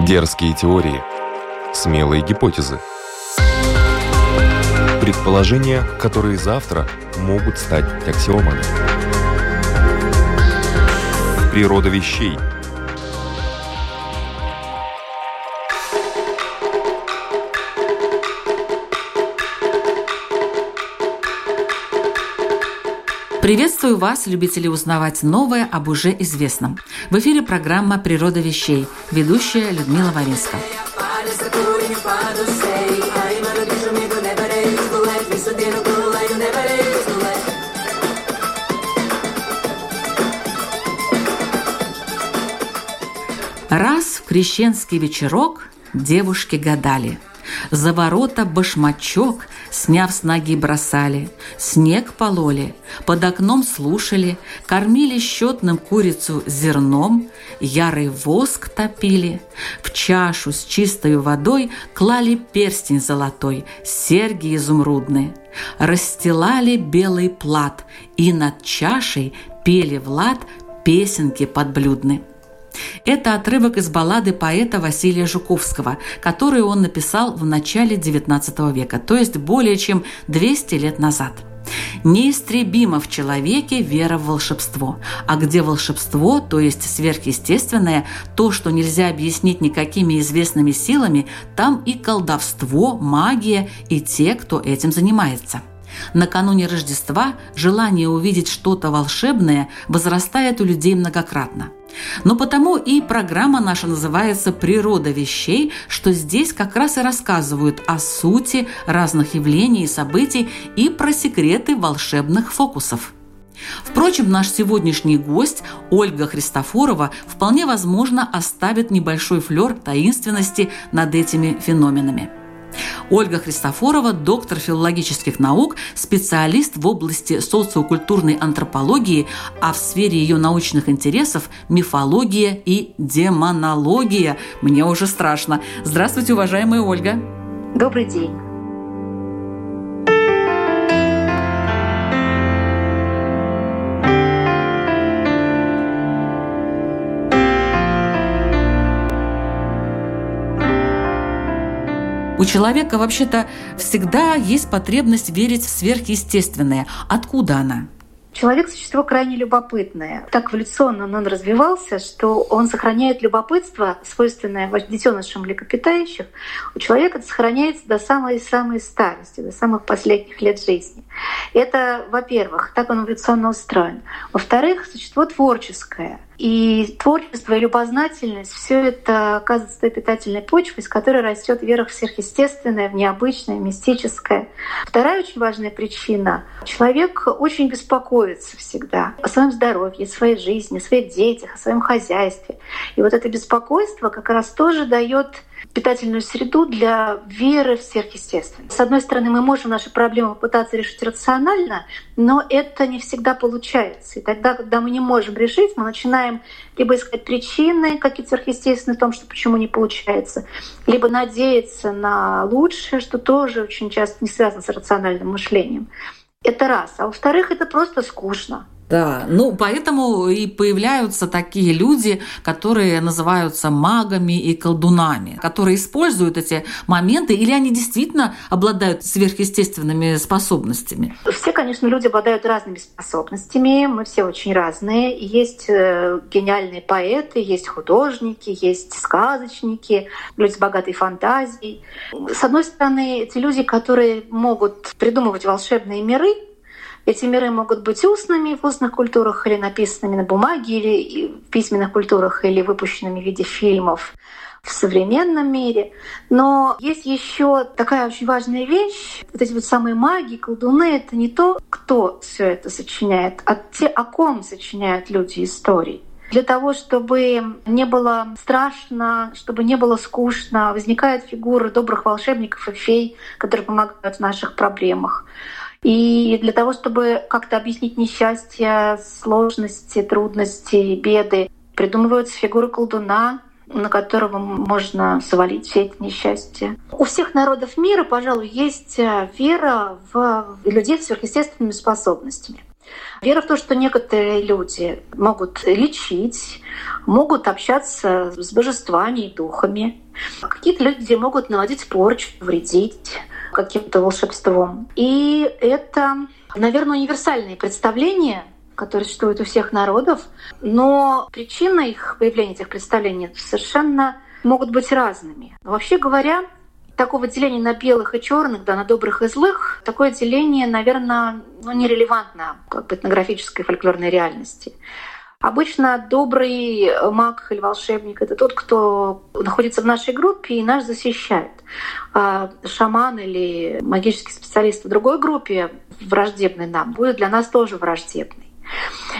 Дерзкие теории, смелые гипотезы. Предположения, которые завтра могут стать аксиомами. Природа вещей – Приветствую вас, любители узнавать новое об уже известном. В эфире программа «Природа вещей». Ведущая Людмила Варинска. Раз в крещенский вечерок девушки гадали – за ворота башмачок, сняв с ноги, бросали. Снег пололи, под окном слушали, кормили счетным курицу зерном, ярый воск топили, в чашу с чистой водой клали перстень золотой, серьги изумрудные, расстилали белый плат и над чашей пели Влад песенки подблюдны. Это отрывок из баллады поэта Василия Жуковского, которую он написал в начале XIX века, то есть более чем 200 лет назад. Неистребимо в человеке вера в волшебство. А где волшебство, то есть сверхъестественное, то, что нельзя объяснить никакими известными силами, там и колдовство, магия и те, кто этим занимается – Накануне Рождества желание увидеть что-то волшебное возрастает у людей многократно. Но потому и программа наша называется «Природа вещей», что здесь как раз и рассказывают о сути разных явлений и событий и про секреты волшебных фокусов. Впрочем, наш сегодняшний гость, Ольга Христофорова, вполне возможно оставит небольшой флер таинственности над этими феноменами – Ольга Христофорова – доктор филологических наук, специалист в области социокультурной антропологии, а в сфере ее научных интересов – мифология и демонология. Мне уже страшно. Здравствуйте, уважаемая Ольга. Добрый день. У человека вообще-то всегда есть потребность верить в сверхъестественное. Откуда она? Человек – существо крайне любопытное. Так эволюционно он развивался, что он сохраняет любопытство, свойственное детенышам млекопитающих. У человека это сохраняется до самой-самой старости, до самых последних лет жизни. Это, во-первых, так он эволюционно устроен. Во-вторых, существо творческое. И творчество и любознательность все это оказывается той питательной почвой, из которой растет вера в сверхъестественное, в необычное, мистическое. Вторая очень важная причина. Человек очень беспокоится всегда о своем здоровье, своей жизни, о своих детях, о своем хозяйстве. И вот это беспокойство как раз тоже дает питательную среду для веры в сверхъестественное. С одной стороны, мы можем наши проблемы пытаться решить рационально, но это не всегда получается. И тогда, когда мы не можем решить, мы начинаем либо искать причины какие-то сверхъестественные в том, что почему не получается, либо надеяться на лучшее, что тоже очень часто не связано с рациональным мышлением. Это раз. А во-вторых, это просто скучно. Да, ну поэтому и появляются такие люди, которые называются магами и колдунами, которые используют эти моменты, или они действительно обладают сверхъестественными способностями? Все, конечно, люди обладают разными способностями, мы все очень разные. Есть э, гениальные поэты, есть художники, есть сказочники, люди с богатой фантазией. С одной стороны, эти люди, которые могут придумывать волшебные миры, эти миры могут быть устными в устных культурах или написанными на бумаге, или в письменных культурах, или выпущенными в виде фильмов в современном мире. Но есть еще такая очень важная вещь. Вот эти вот самые маги, колдуны — это не то, кто все это сочиняет, а те, о ком сочиняют люди истории для того, чтобы не было страшно, чтобы не было скучно, возникают фигуры добрых волшебников и фей, которые помогают в наших проблемах. И для того, чтобы как-то объяснить несчастье, сложности, трудности, беды, придумываются фигуры колдуна, на которого можно свалить все эти несчастья. У всех народов мира, пожалуй, есть э, вера в людей с сверхъестественными способностями. Вера в то, что некоторые люди могут лечить, могут общаться с божествами и духами. Какие-то люди могут наводить порчу, вредить каким-то волшебством. И это, наверное, универсальные представления, которые существуют у всех народов, но причина их появления этих представлений совершенно могут быть разными. Вообще говоря, такого деления на белых и черных, да, на добрых и злых, такое деление, наверное, ну, нерелевантно как бы этнографической фольклорной реальности. Обычно добрый маг или волшебник — это тот, кто находится в нашей группе и нас защищает. А шаман или магический специалист в другой группе, враждебный нам, будет для нас тоже враждебный.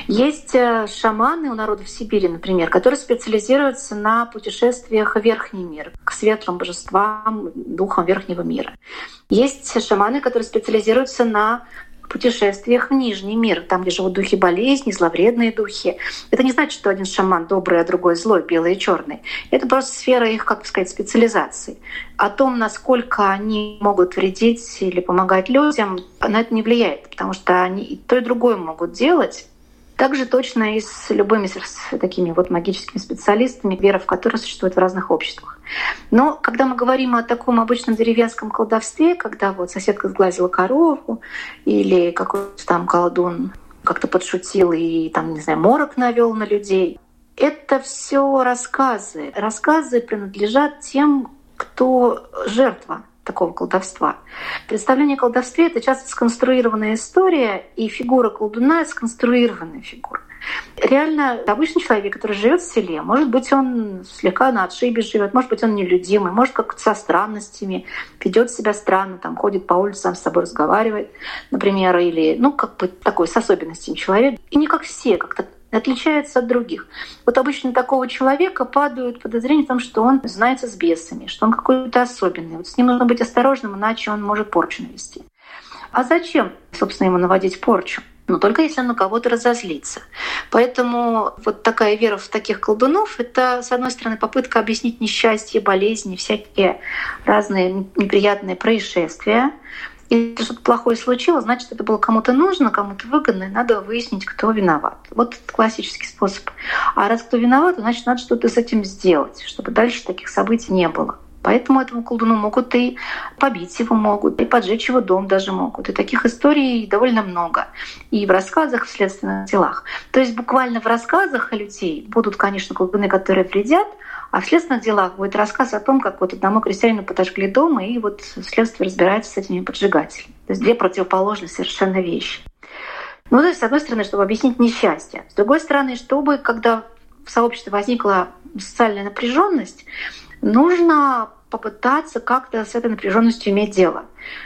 Есть э, шаманы у народов Сибири, например, которые специализируются на путешествиях в верхний мир, к светлым божествам, духам верхнего мира. Есть шаманы, которые специализируются на путешествиях в Нижний мир, там, где живут духи болезни, зловредные духи. Это не значит, что один шаман добрый, а другой злой, белый и черный. Это просто сфера их, как сказать, специализации. О том, насколько они могут вредить или помогать людям, на это не влияет, потому что они и то, и другое могут делать, также точно и с любыми с такими вот магическими специалистами, вера в которые существует в разных обществах. Но когда мы говорим о таком обычном деревенском колдовстве, когда вот соседка сглазила корову или какой-то там колдун как-то подшутил и там, не знаю, морок навел на людей, это все рассказы. Рассказы принадлежат тем, кто жертва такого колдовства. Представление о колдовстве — это часто сконструированная история, и фигура колдуна — сконструированная фигура. Реально, обычный человек, который живет в селе, может быть, он слегка на отшибе живет, может быть, он нелюдимый, может, как-то со странностями, ведет себя странно, там, ходит по улицам, с собой разговаривает, например, или, ну, как бы такой с особенностями человек. И не как все, как-то отличается от других. Вот обычно такого человека падают подозрения в том, что он знается с бесами, что он какой-то особенный. Вот с ним нужно быть осторожным, иначе он может порчу навести. А зачем, собственно, ему наводить порчу? но только если он на кого-то разозлится. Поэтому вот такая вера в таких колдунов — это, с одной стороны, попытка объяснить несчастье, болезни, всякие разные неприятные происшествия. Если что-то плохое случилось, значит, это было кому-то нужно, кому-то выгодно, и надо выяснить, кто виноват. Вот это классический способ. А раз кто виноват, значит, надо что-то с этим сделать, чтобы дальше таких событий не было. Поэтому этому колдуну могут и побить его могут, и поджечь его дом даже могут. И таких историй довольно много. И в рассказах, в следственных делах. То есть буквально в рассказах людей будут, конечно, колдуны, которые вредят, а в следственных делах будет рассказ о том, как вот одному крестьянину подожгли дом, и вот следствие разбирается с этими поджигателями. То есть две противоположные совершенно вещи. Ну, то есть, с одной стороны, чтобы объяснить несчастье. С другой стороны, чтобы, когда в сообществе возникла социальная напряженность, нужно попытаться как-то с этой напряженностью иметь дело.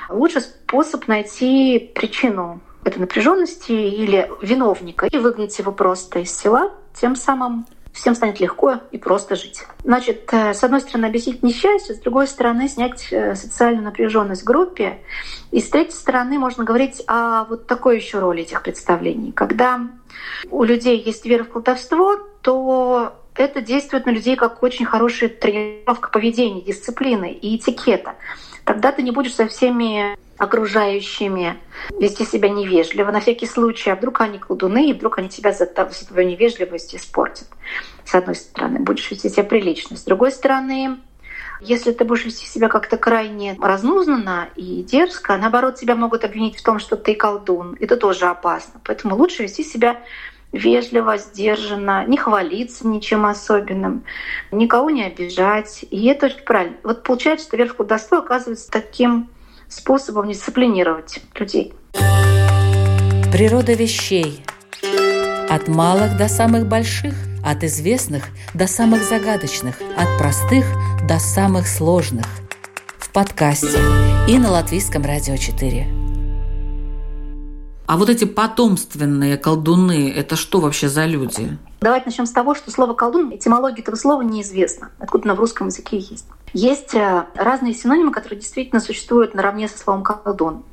Лучший способ найти причину этой напряженности или виновника и выгнать его просто из села, тем самым всем станет легко и просто жить. Значит, э, с одной стороны, объяснить несчастье, с другой стороны, снять э, социальную напряженность в группе. И с третьей стороны, можно говорить о вот такой еще роли этих представлений. Когда у людей есть вера в колдовство, то это действует на людей как очень хорошая тренировка поведения, дисциплины и этикета. Тогда ты не будешь со всеми окружающими вести себя невежливо, на всякий случай, а вдруг они колдуны, и вдруг они тебя за, за твою невежливость испортят. С одной стороны, будешь вести себя прилично. С другой стороны, если ты будешь вести себя как-то крайне разнузнанно и дерзко, наоборот, тебя могут обвинить в том, что ты колдун. Это тоже опасно. Поэтому лучше вести себя вежливо, сдержанно, не хвалиться ничем особенным, никого не обижать. И это очень правильно. Вот получается, что вера в колдовство оказывается таким способом дисциплинировать людей. Природа вещей. От малых до самых больших, от известных до самых загадочных, от простых до самых сложных. В подкасте и на Латвийском радио 4. А вот эти потомственные колдуны, это что вообще за люди? Давайте начнем с того, что слово «колдун», этимология этого слова неизвестна. Откуда оно в русском языке есть. Есть э, разные синонимы, которые действительно существуют наравне со словом «колдун».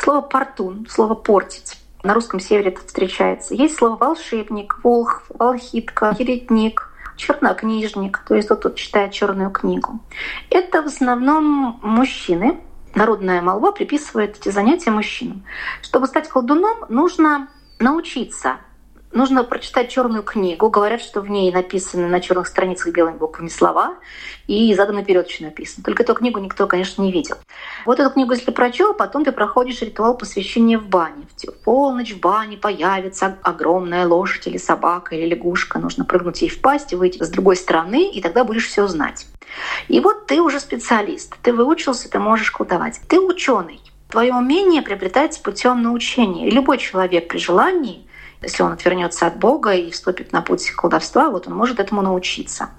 Слово «портун», слово «портить». На русском севере это встречается. Есть слово «волшебник», «волх», «волхитка», «еретник», чернокнижник, то есть тот, кто читает черную книгу. Это в основном мужчины, народная молва приписывает эти занятия мужчинам. Чтобы стать колдуном, нужно научиться нужно прочитать черную книгу. Говорят, что в ней написаны на черных страницах белыми буквами слова, и задом наперед еще написано. Только эту книгу никто, конечно, не видел. Вот эту книгу, если прочел, потом ты проходишь ритуал посвящения в бане. В полночь в бане появится огромная лошадь или собака или лягушка. Нужно прыгнуть ей в пасть и выйти с другой стороны, и тогда будешь все знать. И вот ты уже специалист, ты выучился, ты можешь колдовать. Ты ученый. Твое умение приобретается путем научения. И любой человек при желании если он отвернется от Бога и вступит на путь колдовства, вот он может этому научиться,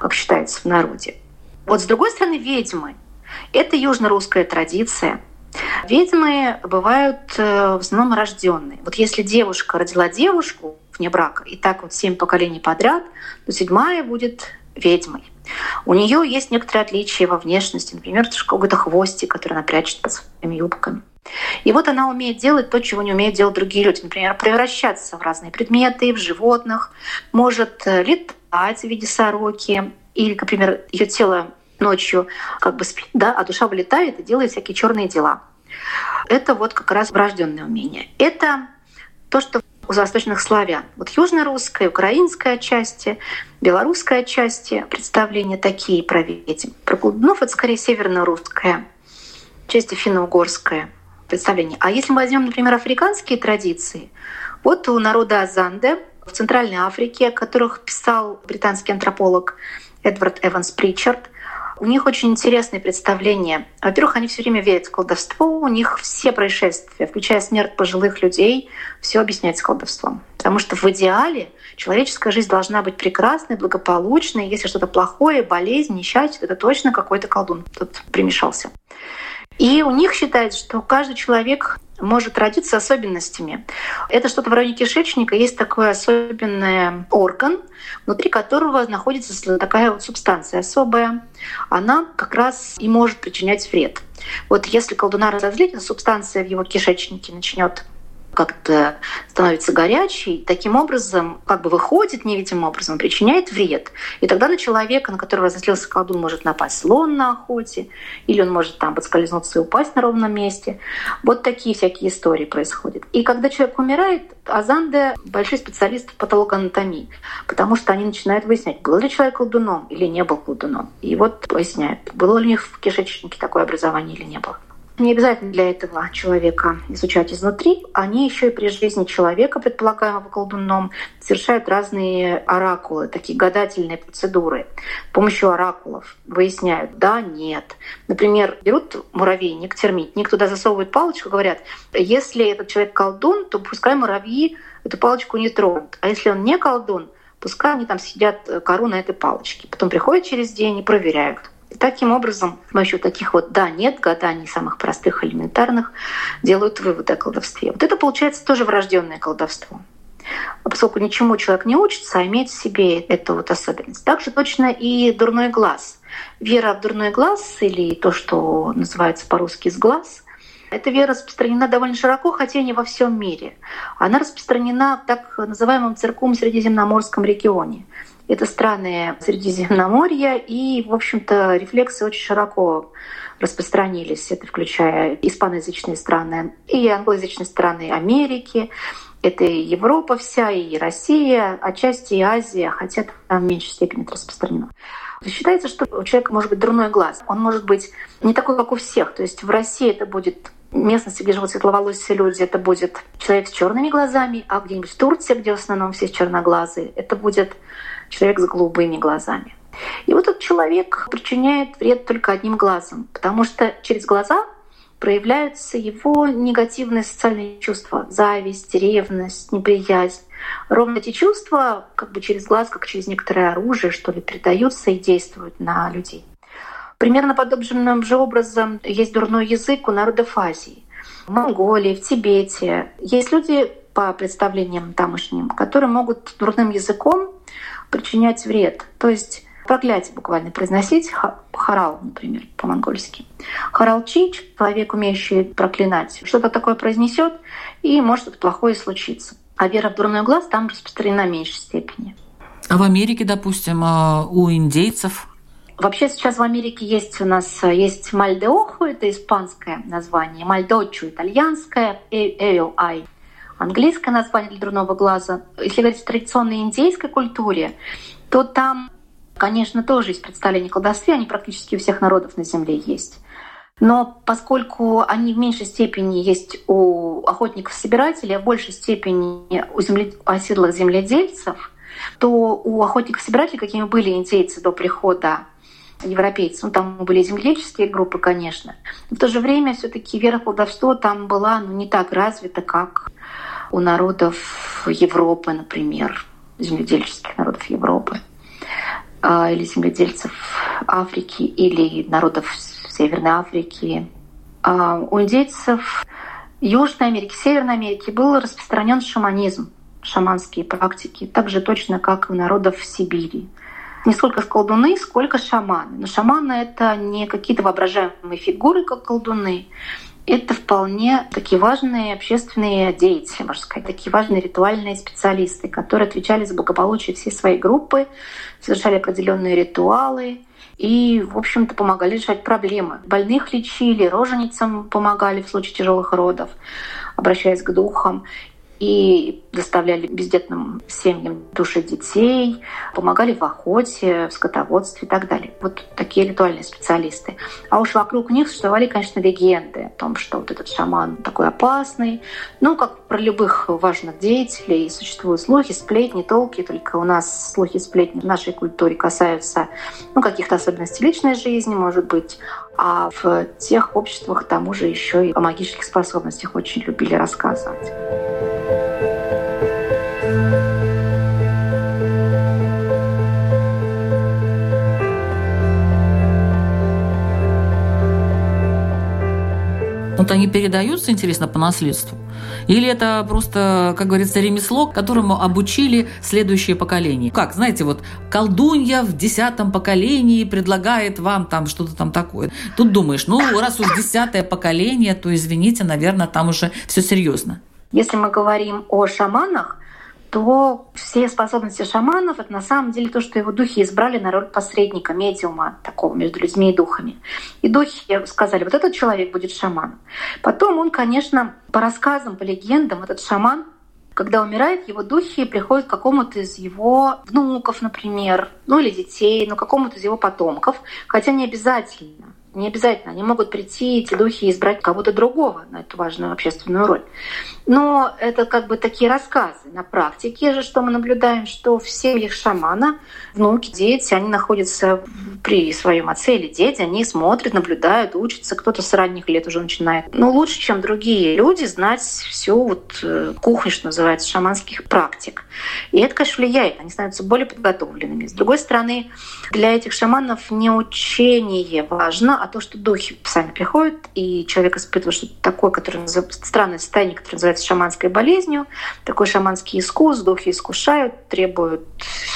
как считается в народе. Вот с другой стороны, ведьмы — это южно-русская традиция. Ведьмы бывают э, в основном рожденные. Вот если девушка родила девушку вне брака, и так вот семь поколений подряд, то седьмая будет ведьмой. У нее есть некоторые отличия во внешности, например, какой-то хвостик, который она прячет под своими юбками. И вот она умеет делать то, чего не умеют делать другие люди. Например, превращаться в разные предметы, в животных, может э, летать в виде сороки, или, например, ее тело ночью как бы спит, да, а душа вылетает и делает всякие черные дела. Это вот как раз врожденное умение. Это то, что у восточных славян. Вот южно-русская, украинская части, белорусская части представления такие про ведьм. Про колдунов это скорее северно-русская, части финно-угорская представление. А если мы возьмем, например, африканские традиции, вот у народа Азанде в Центральной Африке, о которых писал британский антрополог Эдвард Эванс Причард, у них очень интересные представления. Во-первых, они все время верят в колдовство, у них все происшествия, включая смерть пожилых людей, все объясняется колдовством. Потому что в идеале человеческая жизнь должна быть прекрасной, благополучной. Если что-то плохое, болезнь, несчастье, это точно какой-то колдун тут примешался. И у них считается, что каждый человек может родиться особенностями. Это что-то в районе кишечника. Есть такой особенный орган, внутри которого находится такая вот субстанция особая. Она как раз и может причинять вред. Вот если колдуна разозлить, эта субстанция в его кишечнике начнет как-то становится горячей, таким образом как бы выходит невидимым образом, причиняет вред. И тогда на человека, на которого разозлился колдун, может напасть слон на охоте, или он может там подскользнуться и упасть на ровном месте. Вот такие всякие истории происходят. И когда человек умирает, Азанде большой специалист в патологоанатомии, потому что они начинают выяснять, был ли человек колдуном или не был колдуном. И вот выясняют, было ли у них в кишечнике такое образование или не было. Не обязательно для этого человека изучать изнутри. Они еще и при жизни человека, предполагаемого колдуном, совершают разные оракулы, такие гадательные процедуры. С помощью оракулов выясняют, да, нет. Например, берут муравейник, термитник, туда засовывают палочку, говорят, если этот человек колдун, то пускай муравьи эту палочку не тронут. А если он не колдун, пускай они там съедят кору на этой палочке. Потом приходят через день и проверяют. И таким образом, с помощью таких вот «да-нет» гаданий, самых простых, элементарных, делают выводы о колдовстве. Вот это получается тоже врожденное колдовство. А поскольку ничему человек не учится, а имеет в себе эту вот особенность. Также точно и дурной глаз. Вера в дурной глаз или то, что называется по-русски «сглаз», эта вера распространена довольно широко, хотя не во всем мире. Она распространена в так называемом церковном средиземноморском регионе. Это страны Средиземноморья, и, в общем-то, рефлексы очень широко распространились. Это включая испаноязычные страны и англоязычные страны Америки. Это и Европа вся, и Россия, отчасти и Азия, хотя там в меньшей степени это распространено. Считается, что у человека может быть дурной глаз. Он может быть не такой, как у всех. То есть в России это будет местности, где живут светловолосые люди, это будет человек с черными глазами, а где-нибудь в Турции, где в основном все черноглазые, это будет человек с голубыми глазами. И вот этот человек причиняет вред только одним глазом, потому что через глаза проявляются его негативные социальные чувства — зависть, ревность, неприязнь. Ровно эти чувства как бы через глаз, как через некоторое оружие, что ли, передаются и действуют на людей. Примерно подобным же образом есть дурной язык у народов Азии. В Монголии, в Тибете. Есть люди, по представлениям тамошним, которые могут дурным языком причинять вред. То есть проклятие буквально произносить, харал, например, по-монгольски. Харалчи, человек, умеющий проклинать, что-то такое произнесет, и может что-то плохое случиться. А вера в дурной глаз там распространена в меньшей степени. А в Америке, допустим, а, у индейцев Вообще сейчас в Америке есть у нас есть Мальдеоху, это испанское название, Мальдочу итальянское, Эйл Ай английское название для дурного глаза. Если говорить о традиционной индейской культуре, то там, конечно, тоже есть представление о колдовстве, они практически у всех народов на Земле есть. Но поскольку они в меньшей степени есть у охотников-собирателей, а в большей степени у земле... оседлых земледельцев, то у охотников-собирателей, какими были индейцы до прихода европейцев, ну там были земледельческие группы, конечно, но в то же время все таки вера в колдовство там была ну, не так развита, как у народов Европы, например, земледельческих народов Европы а, или земледельцев Африки или народов Северной Африки. А у индейцев Южной Америки, Северной Америки был распространен шаманизм, шаманские практики, так же точно, как и у народов Сибири. Не сколько колдуны, сколько шаманы. Но шаманы — это не какие-то воображаемые фигуры, как колдуны. Это вполне такие важные общественные деятели, можно сказать, такие важные ритуальные специалисты, которые отвечали за благополучие всей своей группы, совершали определенные ритуалы, и, в общем-то, помогали решать проблемы. Больных лечили, роженицам помогали в случае тяжелых родов, обращаясь к духам и доставляли бездетным семьям души детей, помогали в охоте, в скотоводстве и так далее. Вот такие ритуальные специалисты. А уж вокруг них существовали, конечно, легенды о том, что вот этот шаман такой опасный. Ну, как про любых важных деятелей существуют слухи, сплетни, толки. Только у нас слухи, сплетни в нашей культуре касаются ну, каких-то особенностей личной жизни, может быть. А в тех обществах тому же еще и о магических способностях очень любили рассказывать. Вот они передаются, интересно, по наследству? Или это просто, как говорится, ремесло, которому обучили следующее поколение? Как, знаете, вот колдунья в десятом поколении предлагает вам там что-то там такое. Тут думаешь, ну, раз уж десятое поколение, то, извините, наверное, там уже все серьезно. Если мы говорим о шаманах, то все способности шаманов — это на самом деле то, что его духи избрали на роль посредника, медиума такого между людьми и духами. И духи сказали, вот этот человек будет шаманом. Потом он, конечно, по рассказам, по легендам, этот шаман когда умирает, его духи приходят к какому-то из его внуков, например, ну или детей, ну какому-то из его потомков, хотя не обязательно. Не обязательно. Они могут прийти, эти духи, избрать кого-то другого на эту важную общественную роль. Но это как бы такие рассказы. На практике же, что мы наблюдаем, что в семьях шамана внуки, дети, они находятся при своем отце или деде, они смотрят, наблюдают, учатся. Кто-то с ранних лет уже начинает. Но лучше, чем другие люди, знать всю вот э, кухню, что называется, шаманских практик. И это, конечно, влияет. Они становятся более подготовленными. С другой стороны, для этих шаманов не учение важно, а то, что духи сами приходят, и человек испытывает что-то такое, которое странное состояние, которое называется шаманской болезнью. Такой шаманский искус, духи искушают, требуют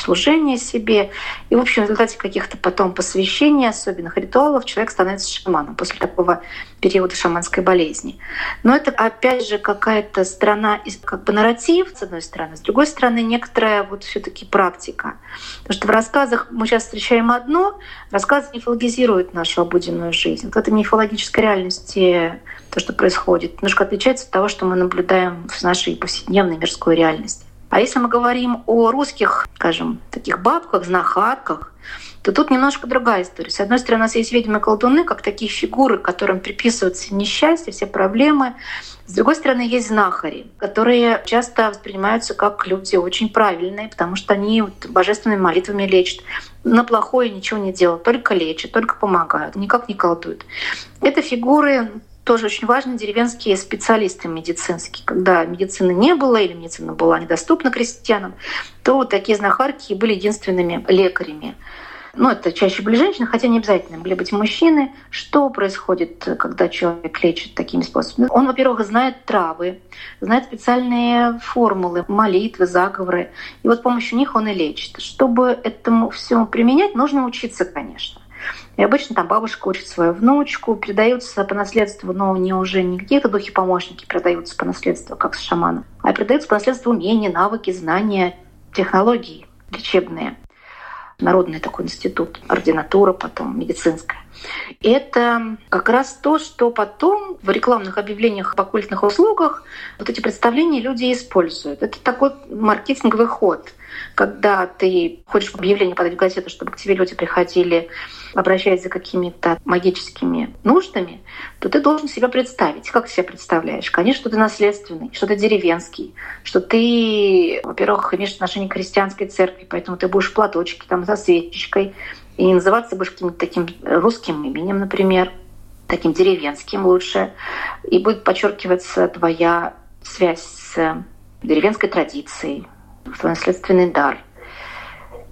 служения себе. И, в общем, в результате каких-то потом посвящений, особенных ритуалов, человек становится шаманом после такого периода шаманской болезни. Но это, опять же, какая-то страна, как бы нарратив, с одной стороны, с другой стороны, некоторая вот все таки практика. Потому что в рассказах мы сейчас встречаем одно, рассказы мифологизируют нашу обыденную жизнь. Вот в этой мифологической реальности то, что происходит, немножко отличается от того, что мы наблюдаем в нашей повседневной мирской реальности. А если мы говорим о русских, скажем, таких бабках, знахарках, то тут немножко другая история. С одной стороны, у нас есть ведьмы колдуны, как такие фигуры, которым приписываются несчастье, все проблемы. С другой стороны, есть знахари, которые часто воспринимаются как люди очень правильные, потому что они вот божественными молитвами лечат. На плохое ничего не делают, только лечат, только помогают, никак не колдуют. Это фигуры тоже очень важны деревенские специалисты медицинские. Когда медицины не было или медицина была недоступна крестьянам, то вот такие знахарки были единственными лекарями. Ну, это чаще были женщины, хотя не обязательно были быть мужчины. Что происходит, когда человек лечит такими способами? Он, во-первых, знает травы, знает специальные формулы, молитвы, заговоры. И вот с помощью них он и лечит. Чтобы этому всему применять, нужно учиться, конечно. И обычно там бабушка учит свою внучку, передаются по наследству, но не уже не какие-то духи-помощники передаются по наследству, как с шаманом, а передаются по наследству умения, навыки, знания, технологии лечебные. Народный такой институт, ординатура потом медицинская. Это как раз то, что потом в рекламных объявлениях об оккультных услугах вот эти представления люди используют. Это такой маркетинговый ход – когда ты хочешь объявление подать в газету, чтобы к тебе люди приходили, обращаясь за какими-то магическими нуждами, то ты должен себя представить. Как ты себя представляешь? Конечно, что ты наследственный, что ты деревенский, что ты, во-первых, имеешь отношение к христианской церкви, поэтому ты будешь в платочке, там, со свечечкой, и называться будешь каким-то таким русским именем, например, таким деревенским лучше, и будет подчеркиваться твоя связь с деревенской традицией, свой наследственный дар.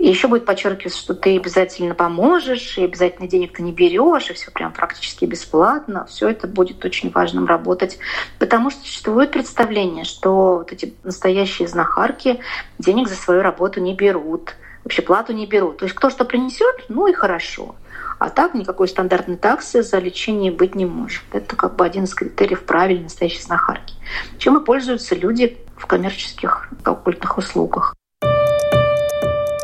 И еще будет подчеркиваться, что ты обязательно поможешь, и обязательно денег ты не берешь, и все прям практически бесплатно. Все это будет очень важным работать, потому что существует представление, что вот эти настоящие знахарки денег за свою работу не берут, вообще плату не берут. То есть кто что принесет, ну и хорошо. А так никакой стандартной таксы за лечение быть не может. Это как бы один из критериев правильной настоящей знахарки. Чем и пользуются люди в коммерческих оккультных услугах.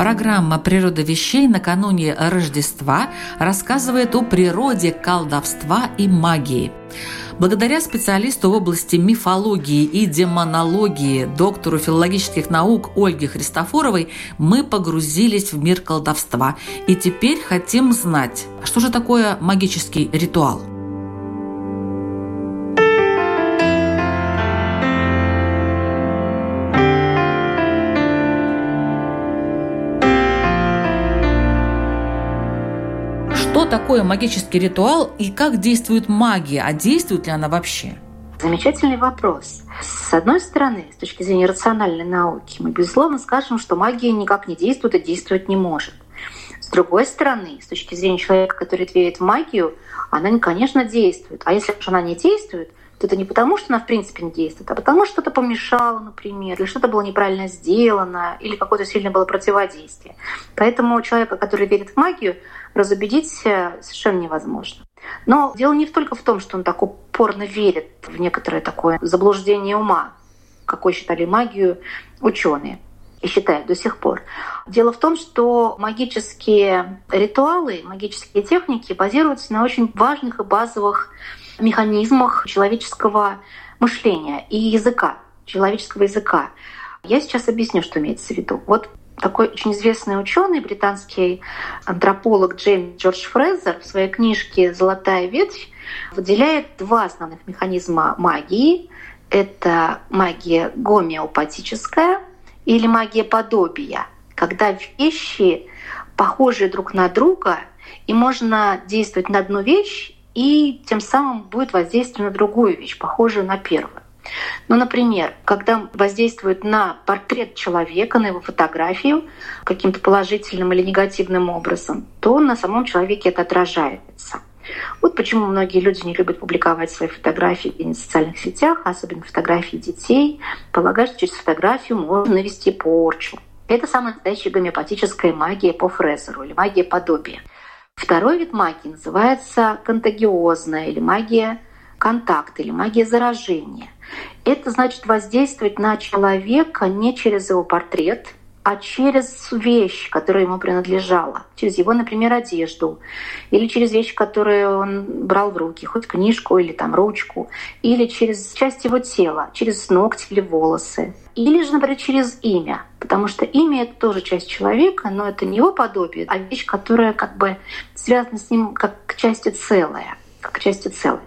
Программа «Природа вещей» накануне Рождества рассказывает о природе колдовства и магии. Благодаря специалисту в области мифологии и демонологии, доктору филологических наук Ольге Христофоровой, мы погрузились в мир колдовства. И теперь хотим знать, что же такое магический ритуал – такое магический ритуал и как действует магия, а действует ли она вообще? Замечательный вопрос. С одной стороны, с точки зрения рациональной науки, мы, безусловно, скажем, что магия никак не действует и действовать не может. С другой стороны, с точки зрения человека, который верит в магию, она, конечно, действует. А если она не действует, это не потому, что она в принципе не действует, а потому что что-то помешало, например, или что-то было неправильно сделано, или какое-то сильное было противодействие. Поэтому человека, который верит в магию, разубедить совершенно невозможно. Но дело не только в том, что он так упорно верит в некоторое такое заблуждение ума, какой считали магию ученые и считают до сих пор. Дело в том, что магические ритуалы, магические техники базируются на очень важных и базовых механизмах человеческого мышления и языка, человеческого языка. Я сейчас объясню, что имеется в виду. Вот такой очень известный ученый, британский антрополог Джеймс Джордж Фрезер в своей книжке «Золотая ветвь» выделяет два основных механизма магии. Это магия гомеопатическая или магия подобия, когда вещи похожи друг на друга, и можно действовать на одну вещь и тем самым будет воздействие на другую вещь, похожую на первую. Ну, например, когда воздействует на портрет человека, на его фотографию каким-то положительным или негативным образом, то на самом человеке это отражается. Вот почему многие люди не любят публиковать свои фотографии в социальных сетях, особенно фотографии детей, полагают, что через фотографию можно навести порчу. Это самая настоящая гомеопатическая магия по Фрезеру или магия подобия. Второй вид магии называется контагиозная или магия контакта или магия заражения. Это значит воздействовать на человека не через его портрет, а через вещь, которая ему принадлежала, через его, например, одежду, или через вещь, которую он брал в руки, хоть книжку или там ручку, или через часть его тела, через ногти или волосы, или же, например, через имя, потому что имя — это тоже часть человека, но это не его подобие, а вещь, которая как бы связана с ним как части целая как части целой.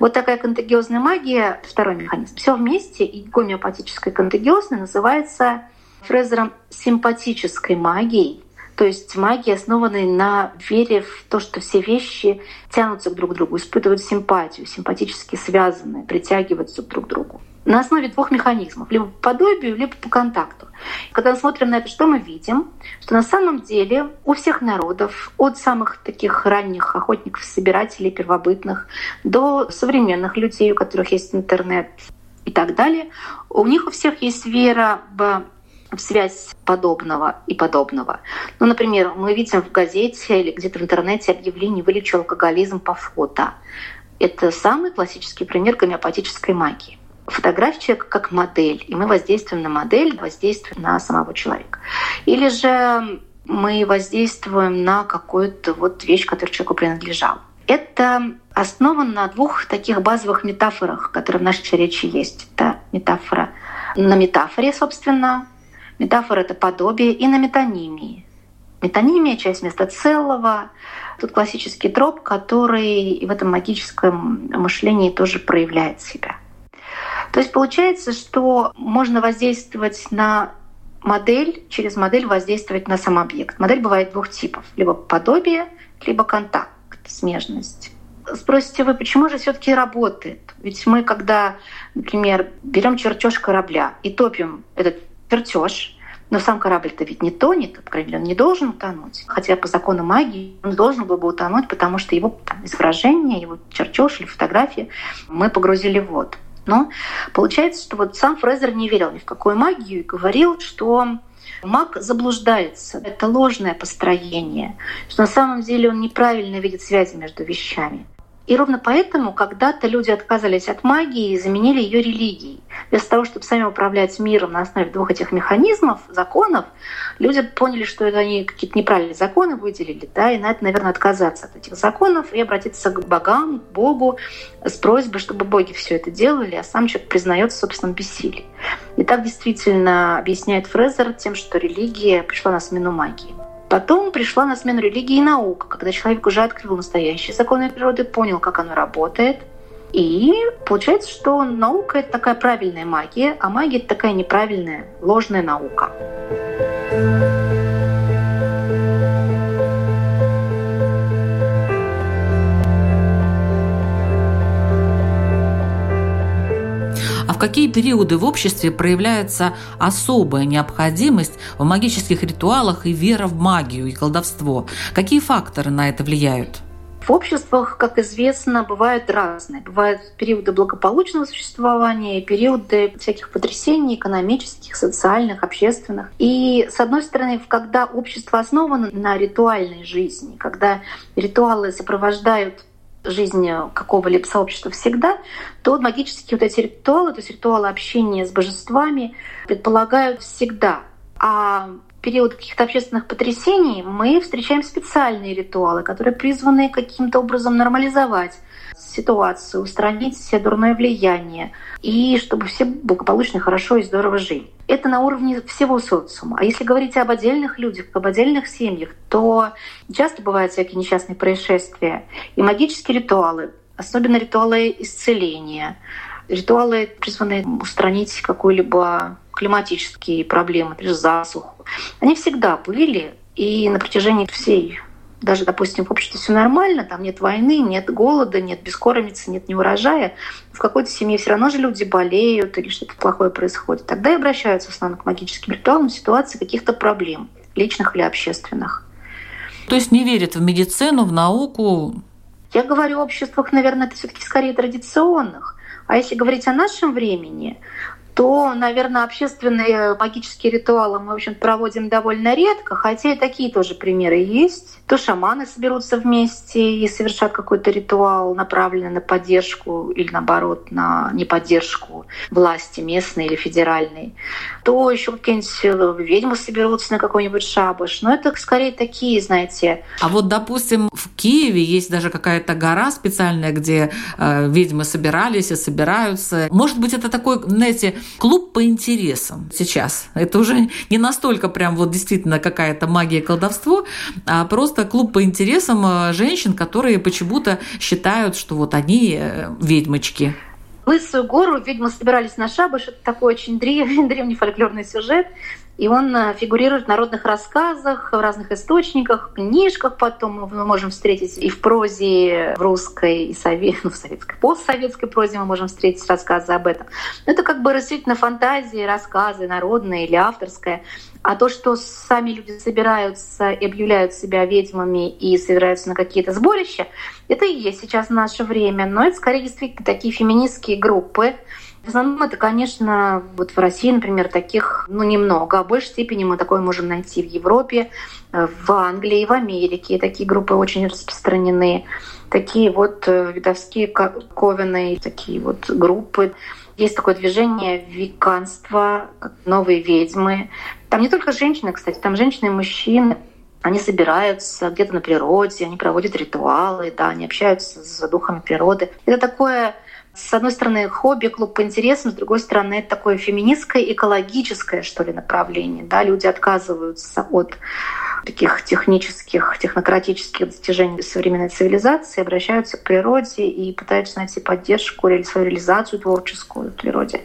Вот такая контагиозная магия, второй механизм. Все вместе и гомеопатическая контагиозная называется Фрезером симпатической магией, то есть магия, основанная на вере в то, что все вещи тянутся друг к другу, испытывают симпатию, симпатически связаны, притягиваются друг к другу. на основе двух механизмов, либо по подобию, либо по контакту. Когда мы смотрим на это, что мы видим? Что на самом деле у всех народов, от самых таких ранних охотников, собирателей, первобытных, до современных людей, у которых есть интернет и так далее, у них у всех есть вера в в связь подобного и подобного. Ну, например, мы видим в газете или где-то в интернете объявление «Вылечу алкоголизм по фото». Это самый классический пример гомеопатической магии. Фотография человека как модель, и мы воздействуем на модель, воздействуем на самого человека. Или же мы воздействуем на какую-то вот вещь, которая человеку принадлежала. Это основано на двух таких базовых метафорах, которые в нашей речи есть. Это метафора на метафоре, собственно, Метафора — это подобие и на метонимии. Метонимия — часть места целого. Тут классический троп, который в этом магическом мышлении тоже проявляет себя. То есть получается, что можно воздействовать на модель, через модель воздействовать на сам объект. Модель бывает двух типов. Либо подобие, либо контакт, смежность. Спросите вы, почему же все-таки работает? Ведь мы, когда, например, берем чертеж корабля и топим этот чертеж, но сам корабль-то ведь не тонет, по крайней мере, он не должен утонуть. Хотя по закону магии он должен был бы утонуть, потому что его там, изображение, его чертеж или фотография мы погрузили в воду. Но получается, что вот сам Фрезер не верил ни в какую магию и говорил, что маг заблуждается. Это ложное построение, что на самом деле он неправильно видит связи между вещами. И ровно поэтому когда-то люди отказались от магии и заменили ее религией. Вместо того, чтобы сами управлять миром на основе двух этих механизмов, законов, люди поняли, что это они какие-то неправильные законы выделили, да, и на это, наверное, отказаться от этих законов и обратиться к богам, к Богу с просьбой, чтобы боги все это делали, а сам человек признается собственном бессилии. И так действительно объясняет Фрезер тем, что религия пришла на смену магии. Потом пришла на смену религии и наука, когда человек уже открыл настоящие законы природы, понял, как оно работает. И получается, что наука — это такая правильная магия, а магия — это такая неправильная, ложная наука. В какие периоды в обществе проявляется особая необходимость в магических ритуалах и вера в магию и колдовство? Какие факторы на это влияют? В обществах, как известно, бывают разные. Бывают периоды благополучного существования периоды всяких потрясений экономических, социальных, общественных. И, с одной стороны, когда общество основано на ритуальной жизни, когда ритуалы сопровождают жизнь какого-либо сообщества всегда, то магические вот эти ритуалы, то есть ритуалы общения с божествами предполагают всегда. А в период каких-то общественных потрясений мы встречаем специальные ритуалы, которые призваны каким-то образом нормализовать ситуацию, устранить все дурное влияние, и чтобы все благополучно, хорошо и здорово жили. Это на уровне всего социума. А если говорить об отдельных людях, об отдельных семьях, то часто бывают всякие несчастные происшествия. И магические ритуалы, особенно ритуалы исцеления, ритуалы, призванные устранить какую-либо климатические проблемы, засуху, они всегда были и на протяжении всей даже, допустим, в обществе все нормально, там нет войны, нет голода, нет бескормицы, нет неурожая, в какой-то семье все равно же люди болеют или что-то плохое происходит. Тогда и обращаются в основном к магическим ритуалам в ситуации каких-то проблем, личных или общественных. То есть не верят в медицину, в науку? Я говорю о обществах, наверное, это все-таки скорее традиционных. А если говорить о нашем времени, то, наверное, общественные магические ритуалы мы, в общем проводим довольно редко, хотя и такие тоже примеры есть. То шаманы соберутся вместе и совершат какой-то ритуал, направленный на поддержку или, наоборот, на неподдержку власти местной или федеральной. То еще какие-нибудь э, ведьмы соберутся на какой-нибудь шабаш. Но это скорее такие, знаете... А вот, допустим, в Киеве есть даже какая-то гора специальная, где э, ведьмы собирались и собираются. Может быть, это такой, знаете, Клуб по интересам сейчас. Это уже не настолько прям вот действительно какая-то магия колдовство, а просто клуб по интересам э, женщин, которые почему-то считают, что вот они э, ведьмочки. Лысую гору ведьмы собирались на шабаш. Это такой очень древний, древний фольклорный сюжет. И он э, фигурирует в народных рассказах, в разных источниках, книжках потом мы можем встретить и в прозе в русской, и совет, ну, в советской, постсоветской прозе мы можем встретить рассказы об этом. Но это как бы действительно фантазии, рассказы народные или авторское. А то, что сами люди собираются и объявляют себя ведьмами и собираются на какие-то сборища, это и есть сейчас наше время. Но это скорее действительно такие феминистские группы, в основном это, конечно, вот в России, например, таких ну, немного. А в большей степени мы такое можем найти в Европе, э, в Англии, в Америке. Такие группы очень распространены. Такие вот э, видовские ковины, такие вот группы. Есть такое движение веканства, новые ведьмы. Там не только женщины, кстати, там женщины и мужчины. Они собираются где-то на природе, они проводят ритуалы, да, они общаются с духами природы. Это такое с одной стороны, хобби, клуб по интересам, с другой стороны, это такое феминистское, экологическое, что ли, направление. Да? Люди отказываются от таких технических, технократических достижений современной цивилизации, обращаются к природе и пытаются найти поддержку или свою реализацию творческую в природе.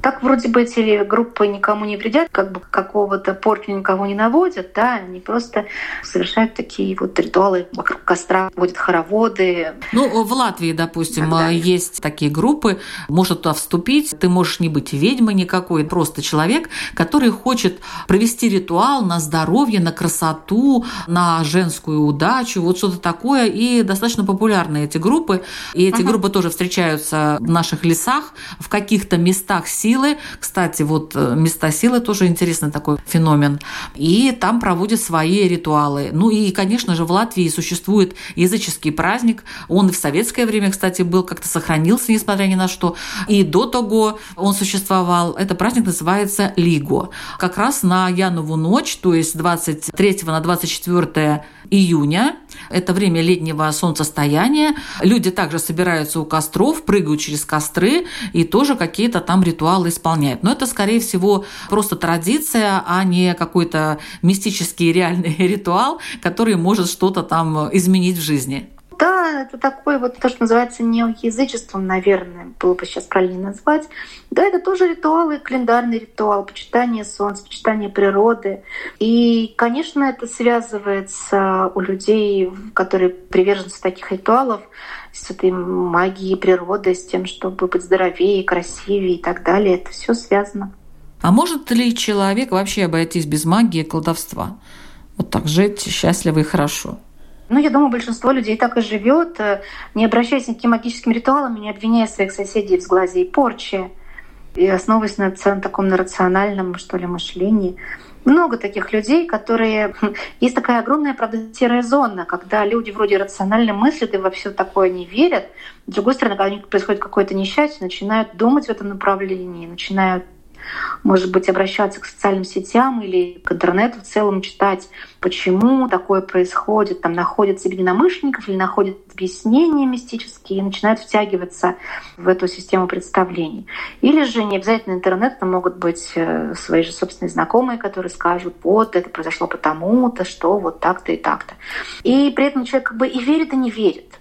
Так вроде бы эти группы никому не вредят, как бы какого-то порчи никого не наводят, да, они просто совершают такие вот ритуалы вокруг костра, водят хороводы. Ну, в Латвии, допустим, есть такие группы, может туда вступить, ты можешь не быть ведьмой никакой, просто человек, который хочет провести ритуал на здоровье, на красоту, на женскую удачу, вот что-то такое, и достаточно популярны эти группы, и эти ага. группы тоже встречаются в наших лесах, в каких-то местах силы. Кстати, вот э, места силы тоже интересный такой феномен. И там проводят свои ритуалы. Ну и, конечно же, в Латвии существует языческий праздник. Он и в советское время, кстати, был, как-то сохранился, несмотря ни на что. И до того он существовал. Это праздник называется Лиго. Как раз на Янову ночь, то есть 23 на 24 июня, это время летнего солнцестояния. Люди также собираются у костров, прыгают через костры и тоже какие-то там ритуалы исполняют. Но это, скорее всего, просто традиция, а не какой-то мистический реальный ритуал, который может что-то там изменить в жизни. Да, это такое вот то, что называется неоязычеством, наверное, было бы сейчас правильнее назвать. Да, это тоже ритуалы, календарный ритуал, почитание солнца, почитание природы. И, конечно, это связывается у людей, которые приверженцы таких ритуалов, с этой магией природы, с тем, чтобы быть здоровее, красивее и так далее. Это все связано. А может ли человек вообще обойтись без магии и колдовства? Вот так жить счастливо и хорошо? Ну, я думаю, большинство людей так и живет, э, не обращаясь к каким магическим ритуалам, не обвиняя своих соседей в сглазе и порче, и основываясь на таком на рациональном, что ли, мышлении. Много таких людей, которые... Есть такая огромная, правда, серая зона, когда люди вроде рационально мыслят и во все такое не верят. С другой стороны, когда у них происходит какое-то несчастье, начинают думать в этом направлении, начинают может быть, обращаться к социальным сетям или к интернету в целом, читать, почему такое происходит, там находят себе единомышленников или находят объяснения мистические и начинают втягиваться в эту систему представлений. Или же не обязательно интернет, это могут быть э, свои же собственные знакомые, которые скажут, вот это произошло потому-то, что вот так-то и так-то. И при этом человек как бы и верит, и не верит.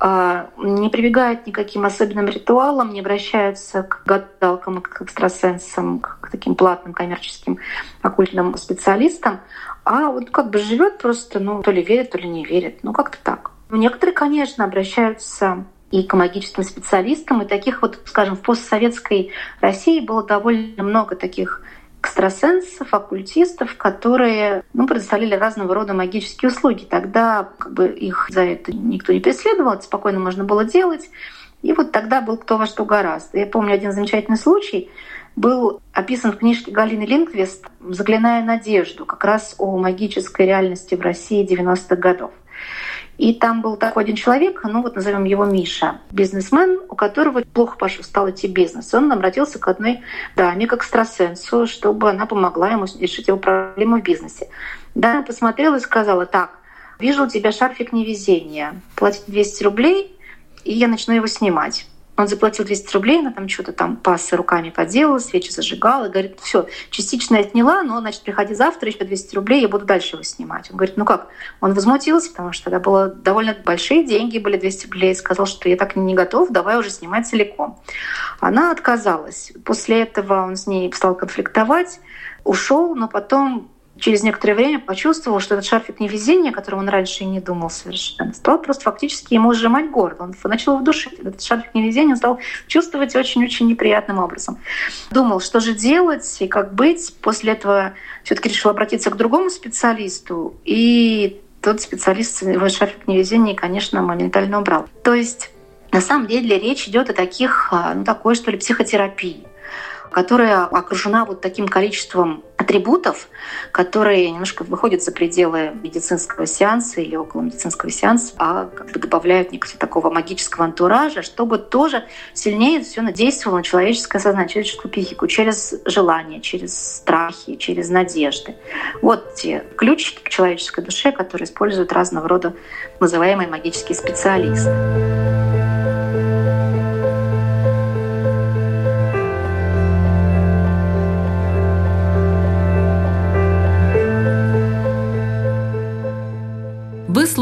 А, не прибегают никаким особенным ритуалам, не обращаются к гадалкам, к экстрасенсам, к таким платным коммерческим оккультным специалистам, а вот как бы живет просто, ну, то ли верит, то ли не верит, ну, как-то так. Некоторые, конечно, обращаются и к магическим специалистам, и таких вот, скажем, в постсоветской России было довольно много таких экстрасенсов, оккультистов, которые ну, предоставляли разного рода магические услуги. Тогда как бы их за это никто не преследовал, это спокойно можно было делать. И вот тогда был кто во что гораздо. Я помню один замечательный случай, был описан в книжке Галины Линквист «Загляная надежду», как раз о магической реальности в России 90-х годов. И там был такой один человек, ну вот назовем его Миша, бизнесмен, у которого плохо стал идти бизнес. Он обратился к одной даме, к экстрасенсу, чтобы она помогла ему решить его проблемы в бизнесе. Дама посмотрела и сказала, так, вижу у тебя шарфик невезения, платить 200 рублей, и я начну его снимать. Он заплатил 200 рублей, она там что-то там пасы руками поделала, свечи зажигала, и говорит, все, частично я сняла, но, значит, приходи завтра, еще 200 рублей, я буду дальше его снимать. Он говорит, ну как? Он возмутился, потому что тогда было довольно большие деньги, были 200 рублей, сказал, что я так не готов, давай уже снимать целиком. Она отказалась. После этого он с ней стал конфликтовать, ушел, но потом через некоторое время почувствовал, что этот шарфик невезения, о котором он раньше и не думал совершенно, стал просто фактически ему сжимать горло. Он начал его душить. Этот шарфик невезения он стал чувствовать очень-очень неприятным образом. Думал, что же делать и как быть. После этого все таки решил обратиться к другому специалисту. И тот специалист его шарфик невезения, конечно, моментально убрал. То есть на самом деле речь идет о таких, а, ну, такой, что ли, психотерапии которая окружена вот таким количеством атрибутов, которые немножко выходят за пределы медицинского сеанса или около медицинского сеанса, а как бы добавляют некого такого магического антуража, чтобы тоже сильнее все надействовало на человеческое сознание, человеческую психику, через желания, через страхи, через надежды. Вот те ключики к человеческой душе, которые используют разного рода называемые магические специалисты.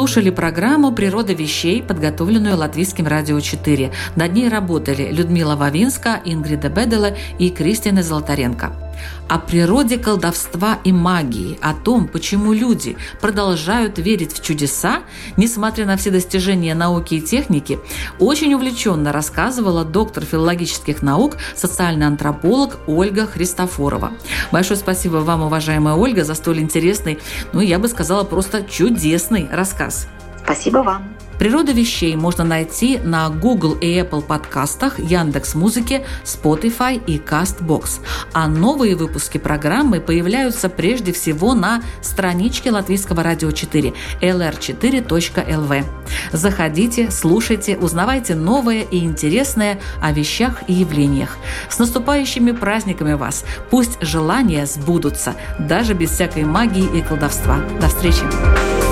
Слушали программу «Природа вещей», подготовленную Латвийским радио 4. Над ней работали Людмила Вавинска, Ингрида Бедела и Кристина Золотаренко о природе колдовства и магии, о том, почему люди продолжают верить в чудеса, несмотря на все достижения науки и техники, очень увлеченно рассказывала доктор филологических наук, социальный антрополог Ольга Христофорова. Большое спасибо вам, уважаемая Ольга, за столь интересный, ну, я бы сказала, просто чудесный рассказ. Спасибо вам. Природа вещей можно найти на Google и Apple подкастах, Яндекс Музыке, Spotify и Castbox. А новые выпуски программы появляются прежде всего на страничке Латвийского радио 4 lr4.lv. Заходите, слушайте, узнавайте новое и интересное о вещах и явлениях. С наступающими праздниками вас! Пусть желания сбудутся, даже без всякой магии и колдовства. До встречи!